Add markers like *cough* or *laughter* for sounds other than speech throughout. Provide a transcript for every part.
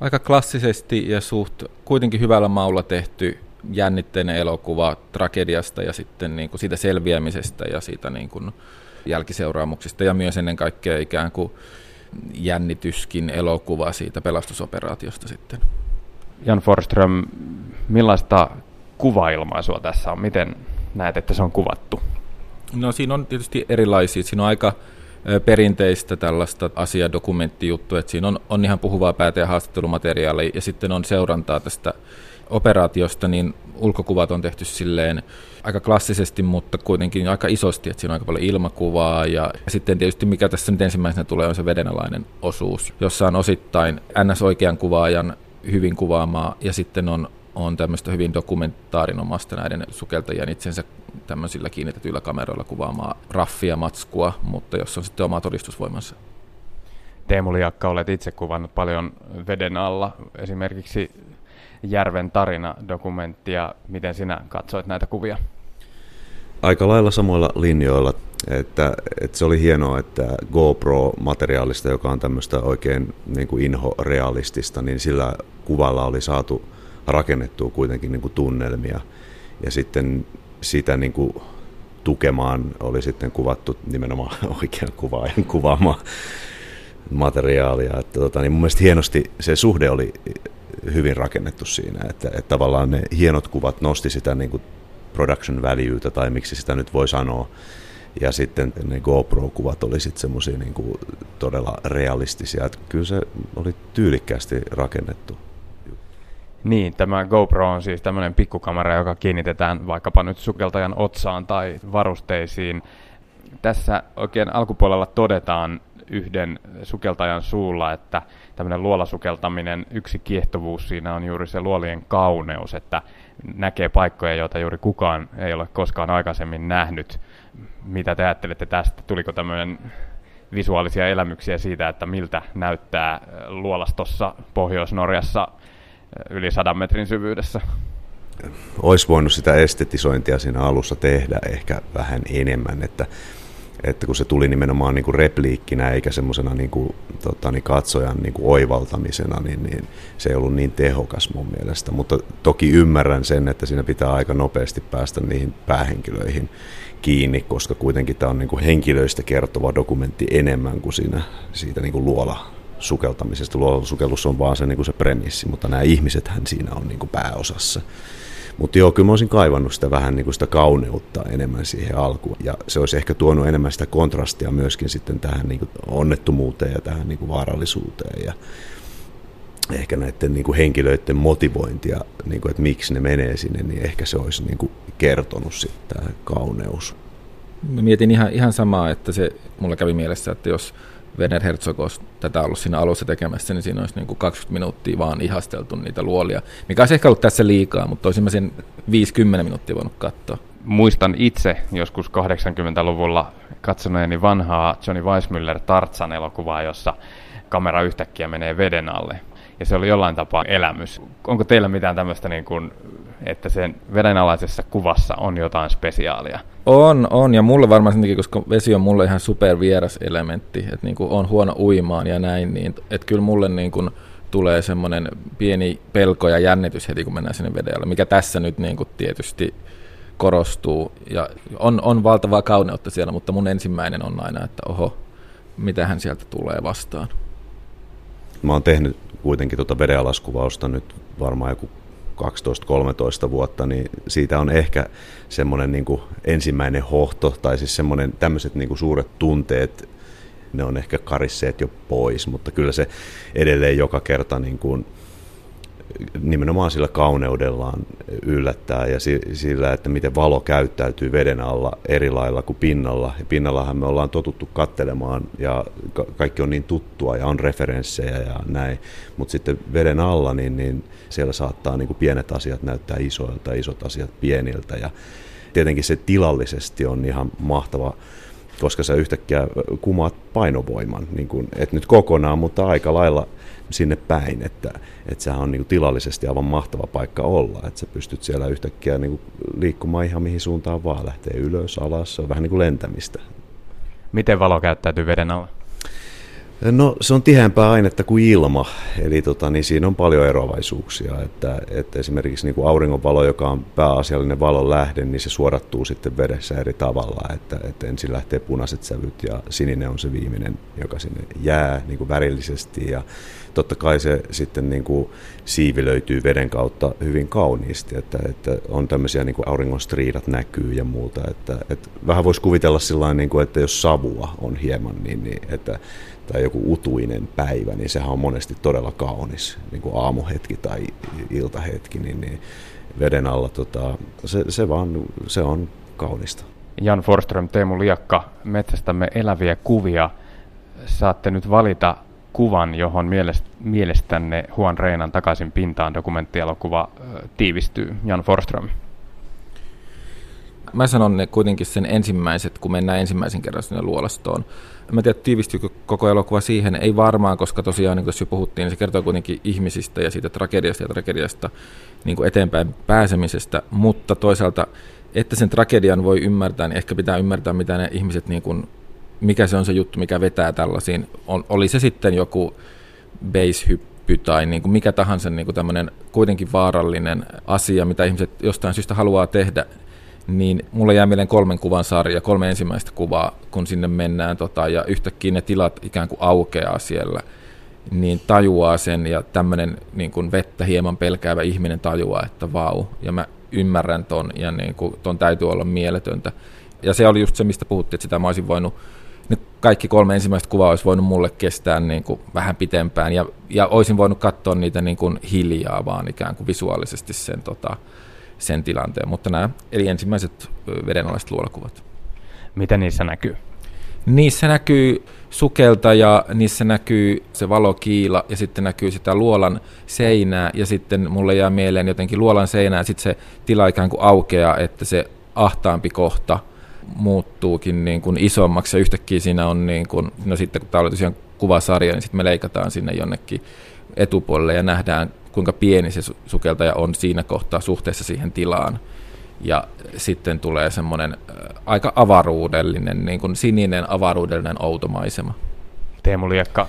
aika klassisesti ja suht kuitenkin hyvällä maulla tehty jännitteinen elokuva tragediasta ja sitten niin kuin siitä selviämisestä ja siitä niin kuin jälkiseuraamuksista ja myös ennen kaikkea ikään kuin jännityskin elokuva siitä pelastusoperaatiosta sitten. Jan Forström, millaista kuvailmaisua tässä on? Miten näet, että se on kuvattu? No siinä on tietysti erilaisia. Siinä on aika perinteistä tällaista asiadokumenttijuttua, että siinä on, on ihan puhuvaa päätä ja haastattelumateriaalia ja sitten on seurantaa tästä operaatiosta, niin ulkokuvat on tehty silleen aika klassisesti, mutta kuitenkin aika isosti, että siinä on aika paljon ilmakuvaa ja sitten tietysti mikä tässä nyt ensimmäisenä tulee on se vedenalainen osuus, jossa on osittain NS-oikean kuvaajan hyvin kuvaamaa ja sitten on, on tämmöistä hyvin dokumentaarinomasta näiden sukeltajien itsensä tämmöisillä kiinnitetyillä kameroilla kuvaamaa raffia matskua, mutta jos on sitten oma todistusvoimansa. Teemu Liakka, olet itse kuvannut paljon veden alla, esimerkiksi Järven tarina-dokumenttia. Miten sinä katsoit näitä kuvia? Aika lailla samoilla linjoilla. Että, että se oli hienoa, että GoPro-materiaalista, joka on tämmöistä oikein niin kuin inhorealistista, niin sillä kuvalla oli saatu rakennettua kuitenkin niin kuin tunnelmia. Ja sitten sitä niin kuin tukemaan oli sitten kuvattu nimenomaan *laughs* oikean kuvaajan kuvaamaa materiaalia. Että tota, niin mun mielestä hienosti se suhde oli hyvin rakennettu siinä, että, että tavallaan ne hienot kuvat nosti sitä niin kuin production valueta tai miksi sitä nyt voi sanoa. Ja sitten ne GoPro-kuvat oli sitten semmoisia niin todella realistisia, että kyllä se oli tyylikkäästi rakennettu. Niin, tämä GoPro on siis tämmöinen pikkukamera, joka kiinnitetään vaikkapa nyt sukeltajan otsaan tai varusteisiin. Tässä oikein alkupuolella todetaan yhden sukeltajan suulla, että tämmöinen luolasukeltaminen, yksi kiehtovuus siinä on juuri se luolien kauneus, että näkee paikkoja, joita juuri kukaan ei ole koskaan aikaisemmin nähnyt. Mitä te ajattelette tästä? Tuliko tämmöinen visuaalisia elämyksiä siitä, että miltä näyttää luolastossa Pohjois-Norjassa yli sadan metrin syvyydessä? Olisi voinut sitä estetisointia siinä alussa tehdä ehkä vähän enemmän, että että kun se tuli nimenomaan niin kuin repliikkinä eikä semmoisena niin kuin, tota, niin katsojan niin kuin oivaltamisena, niin, niin se ei ollut niin tehokas mun mielestä. Mutta toki ymmärrän sen, että siinä pitää aika nopeasti päästä niihin päähenkilöihin kiinni, koska kuitenkin tämä on niin kuin henkilöistä kertova dokumentti enemmän kuin siinä, siitä niin kuin luola sukeltamisesta. Luolasukellus on vaan se, niin kuin se premissi, mutta nämä ihmisethän siinä on niin kuin pääosassa. Mutta joo, kyllä mä olisin kaivannut sitä vähän niin kuin sitä kauneutta enemmän siihen alkuun. Ja se olisi ehkä tuonut enemmän sitä kontrastia myöskin sitten tähän niin kuin onnettomuuteen ja tähän niin kuin vaarallisuuteen. Ja ehkä näiden niin kuin henkilöiden motivointia, niin kuin, että miksi ne menee sinne, niin ehkä se olisi niin kuin kertonut sitten tämä kauneus. Mä mietin ihan, ihan samaa, että se mulla kävi mielessä, että jos Werner Herzog olisi tätä ollut siinä alussa tekemässä, niin siinä olisi niin kuin 20 minuuttia vaan ihasteltu niitä luolia, mikä olisi ehkä ollut tässä liikaa, mutta olisin mä sen 50 minuuttia voinut katsoa. Muistan itse joskus 80-luvulla katsoneeni vanhaa Johnny Weissmuller Tartsan elokuvaa, jossa kamera yhtäkkiä menee veden alle. Ja se oli jollain tapaa elämys. Onko teillä mitään tämmöistä, niin kuin, että sen vedenalaisessa kuvassa on jotain spesiaalia? On, on, ja mulle varmaan sen takia, koska vesi on mulle ihan super vieras elementti, että niin on huono uimaan ja näin, niin että kyllä mulle niin kuin tulee semmoinen pieni pelko ja jännitys heti, kun mennään sinne vedellä, mikä tässä nyt niin kuin tietysti korostuu, ja on, on valtavaa kauneutta siellä, mutta mun ensimmäinen on aina, että oho, mitä hän sieltä tulee vastaan. Mä oon tehnyt kuitenkin tuota vedenalaskuvausta nyt varmaan joku 12-13 vuotta, niin siitä on ehkä semmoinen niin ensimmäinen hohto, tai siis semmoinen tämmöiset niin suuret tunteet, ne on ehkä karisseet jo pois, mutta kyllä se edelleen joka kerta niin kuin, nimenomaan sillä kauneudellaan yllättää ja sillä, että miten valo käyttäytyy veden alla eri lailla kuin pinnalla. Ja pinnallahan me ollaan totuttu kattelemaan ja kaikki on niin tuttua ja on referenssejä ja näin, mutta sitten veden alla niin, niin siellä saattaa niin kuin pienet asiat näyttää isoilta isot asiat pieniltä ja tietenkin se tilallisesti on ihan mahtava koska sä yhtäkkiä kumaat painovoiman, niin kuin, et nyt kokonaan, mutta aika lailla sinne päin, että, että sehän on niin tilallisesti aivan mahtava paikka olla, että sä pystyt siellä yhtäkkiä niin liikkumaan ihan mihin suuntaan vaan, lähtee ylös, alas, se on vähän niin kuin lentämistä. Miten valo käyttäytyy veden alla? No se on tiheämpää ainetta kuin ilma, eli tota, niin siinä on paljon eroavaisuuksia. Että, että esimerkiksi niin kuin auringonvalo, joka on pääasiallinen valon lähde, niin se suodattuu sitten vedessä eri tavalla. Että, että ensin lähtee punaiset sävyt ja sininen on se viimeinen, joka sinne jää niin kuin värillisesti. Ja totta kai se sitten niin kuin siivi löytyy veden kautta hyvin kauniisti, että, että on tämmöisiä niin kuin auringonstriidat näkyy ja muuta. Että, että vähän voisi kuvitella sillä niin kuin, että jos savua on hieman, niin, niin että tai joku utuinen päivä, niin sehän on monesti todella kaunis, niin kuin aamuhetki tai iltahetki, niin, niin veden alla tota, se, se, vaan, se on kaunista. Jan Forström, Teemu Liakka, metsästämme eläviä kuvia. Saatte nyt valita kuvan, johon mielestänne Juan Reinan takaisin pintaan dokumenttielokuva tiivistyy. Jan Forström. Mä sanon ne kuitenkin sen ensimmäiset, kun mennään ensimmäisen kerran sinne luolastoon. Mä tiedä, tiivistyykö koko elokuva siihen, ei varmaan, koska tosiaan, niin kuin jo puhuttiin, niin se kertoo kuitenkin ihmisistä ja siitä tragediasta ja tragediasta niin kuin eteenpäin pääsemisestä, mutta toisaalta, että sen tragedian voi ymmärtää, niin ehkä pitää ymmärtää, mitä ne ihmiset, niin kuin, mikä se on se juttu, mikä vetää tällaisiin. On, oli se sitten joku base-hyppy tai niin kuin mikä tahansa niin kuin tämmöinen kuitenkin vaarallinen asia, mitä ihmiset jostain syystä haluaa tehdä, niin mulla jää mieleen kolmen kuvan sarja, kolme ensimmäistä kuvaa, kun sinne mennään tota, ja yhtäkkiä ne tilat ikään kuin aukeaa siellä, niin tajuaa sen ja tämmöinen niin kuin vettä hieman pelkäävä ihminen tajuaa, että vau, ja mä ymmärrän ton ja niin kuin, ton täytyy olla mieletöntä. Ja se oli just se, mistä puhuttiin, että sitä mä olisin voinut, ne kaikki kolme ensimmäistä kuvaa olisi voinut mulle kestää niin kuin vähän pitempään ja, ja olisin voinut katsoa niitä niin kuin hiljaa vaan ikään kuin visuaalisesti sen tota, sen tilanteen. Mutta nämä, eli ensimmäiset vedenalaiset luolakuvat. Mitä niissä näkyy? Niissä näkyy sukelta ja niissä näkyy se valokiila ja sitten näkyy sitä luolan seinää ja sitten mulle jää mieleen jotenkin luolan seinää ja sitten se tila ikään kuin aukeaa, että se ahtaampi kohta muuttuukin niin kuin isommaksi ja yhtäkkiä siinä on niin kuin, no sitten kun tämä oli tosiaan kuvasarja, niin sitten me leikataan sinne jonnekin etupuolelle ja nähdään kuinka pieni se sukeltaja on siinä kohtaa suhteessa siihen tilaan. Ja sitten tulee semmoinen aika avaruudellinen, niin kuin sininen avaruudellinen outomaisema. Teemu Liekka,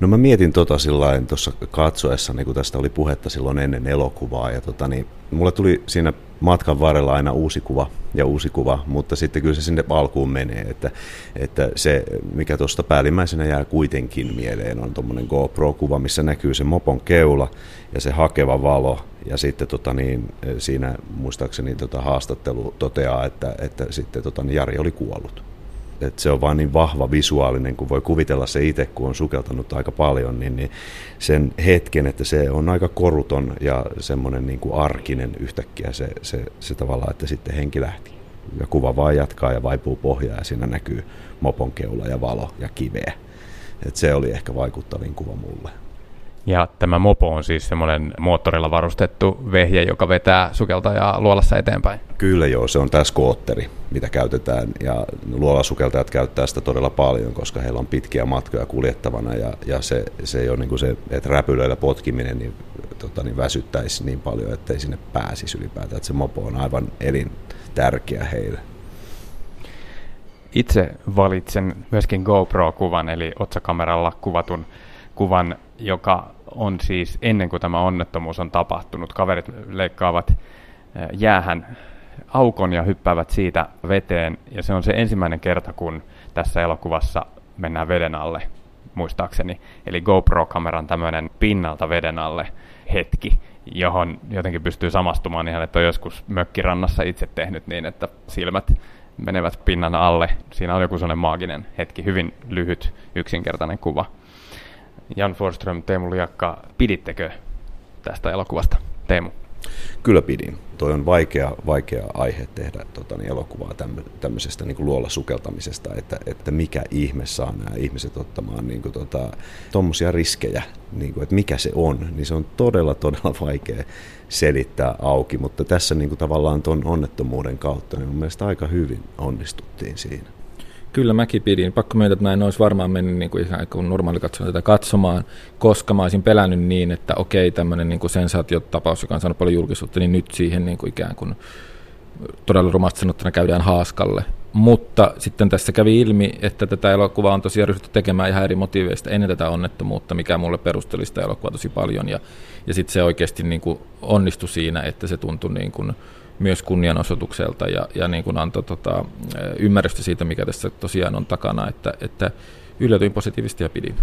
No mä mietin tota sillä tuossa katsoessa, niin kun tästä oli puhetta silloin ennen elokuvaa, ja tota, niin, mulle tuli siinä matkan varrella aina uusi kuva ja uusi kuva, mutta sitten kyllä se sinne alkuun menee, että, että se, mikä tuosta päällimmäisenä jää kuitenkin mieleen, on tuommoinen GoPro-kuva, missä näkyy se mopon keula ja se hakeva valo, ja sitten tota, niin, siinä muistaakseni tota, haastattelu toteaa, että, että sitten tota, niin Jari oli kuollut että se on vaan niin vahva visuaalinen, kun voi kuvitella se itse, kun on sukeltanut aika paljon, niin, niin sen hetken, että se on aika koruton ja semmoinen niin kuin arkinen yhtäkkiä se, se, se tavallaan, että sitten henki lähti. Ja kuva vaan jatkaa ja vaipuu pohjaa ja siinä näkyy mopon keula ja valo ja kiveä. Et se oli ehkä vaikuttavin kuva mulle. Ja tämä mopo on siis semmoinen moottorilla varustettu vehje, joka vetää sukeltajaa luolassa eteenpäin. Kyllä joo, se on tämä skootteri, mitä käytetään. Ja luolasukeltajat käyttää sitä todella paljon, koska heillä on pitkiä matkoja kuljettavana. Ja, ja se, se ei ole niin kuin se, että räpylöillä potkiminen niin, tota, niin väsyttäisi niin paljon, että ei sinne pääsisi ylipäätään. Että se mopo on aivan elintärkeä heille. Itse valitsen myöskin GoPro-kuvan, eli otsakameralla kuvatun kuvan, joka on siis ennen kuin tämä onnettomuus on tapahtunut. Kaverit leikkaavat jäähän aukon ja hyppäävät siitä veteen. Ja se on se ensimmäinen kerta, kun tässä elokuvassa mennään veden alle, muistaakseni. Eli GoPro-kameran tämmöinen pinnalta veden alle hetki, johon jotenkin pystyy samastumaan ihan, että on joskus mökkirannassa itse tehnyt niin, että silmät menevät pinnan alle. Siinä on joku sellainen maaginen hetki, hyvin lyhyt, yksinkertainen kuva. Jan Forström, Teemu Liakka, pidittekö tästä elokuvasta? Teemu. Kyllä pidin. Toi on vaikea, vaikea aihe tehdä tota, niin elokuvaa tämmöisestä niin luolla sukeltamisesta, että, että mikä ihme saa nämä ihmiset ottamaan niin kuin, tota, riskejä, niin kuin, että mikä se on, niin se on todella, todella vaikea selittää auki, mutta tässä niin kuin, tavallaan tuon onnettomuuden kautta, niin mun mielestä aika hyvin onnistuttiin siinä. Kyllä mäkin pidin. Pakko myöntää, että mä en olisi varmaan mennyt niin kuin ihan kuin normaali katsomaan tätä katsomaan, koska mä olisin pelännyt niin, että okei, tämmöinen niin kuin sensaatiotapaus, joka on saanut paljon julkisuutta, niin nyt siihen niin kuin ikään kuin todella rumasti sanottuna käydään haaskalle. mutta sitten tässä kävi ilmi, että tätä elokuvaa on tosiaan ryhdytty tekemään ihan eri motiiveista ennen tätä onnettomuutta, mikä mulle perusteli sitä elokuvaa tosi paljon. Ja, ja sitten se oikeasti niin kuin onnistui siinä, että se tuntui niin kuin myös kunnianosoitukselta ja, ja niin kuin antoi tota, ymmärrystä siitä, mikä tässä tosiaan on takana, että, että yllätyin positiivisesti ja pidin.